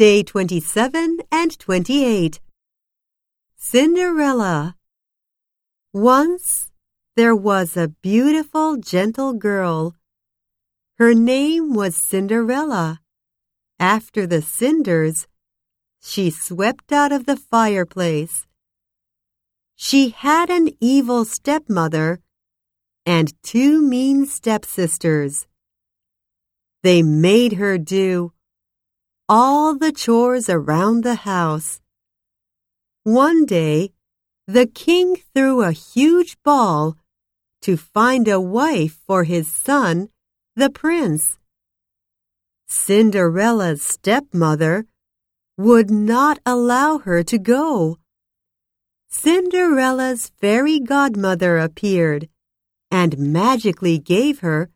Day 27 and 28. Cinderella. Once there was a beautiful, gentle girl. Her name was Cinderella. After the cinders, she swept out of the fireplace. She had an evil stepmother and two mean stepsisters. They made her do all the chores around the house. One day, the king threw a huge ball to find a wife for his son, the prince. Cinderella's stepmother would not allow her to go. Cinderella's fairy godmother appeared and magically gave her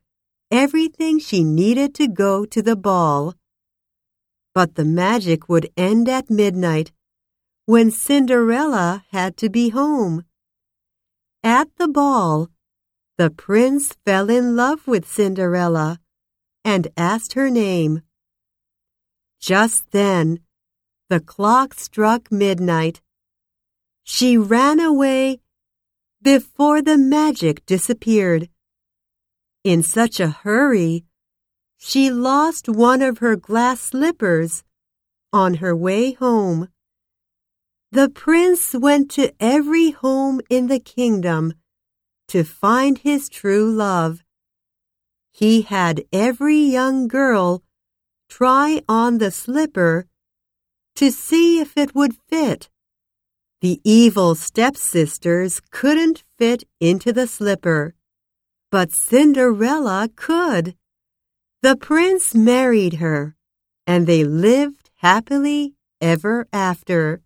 everything she needed to go to the ball. But the magic would end at midnight, when Cinderella had to be home. At the ball, the prince fell in love with Cinderella and asked her name. Just then, the clock struck midnight. She ran away before the magic disappeared. In such a hurry, she lost one of her glass slippers on her way home. The prince went to every home in the kingdom to find his true love. He had every young girl try on the slipper to see if it would fit. The evil stepsisters couldn't fit into the slipper, but Cinderella could. The prince married her, and they lived happily ever after.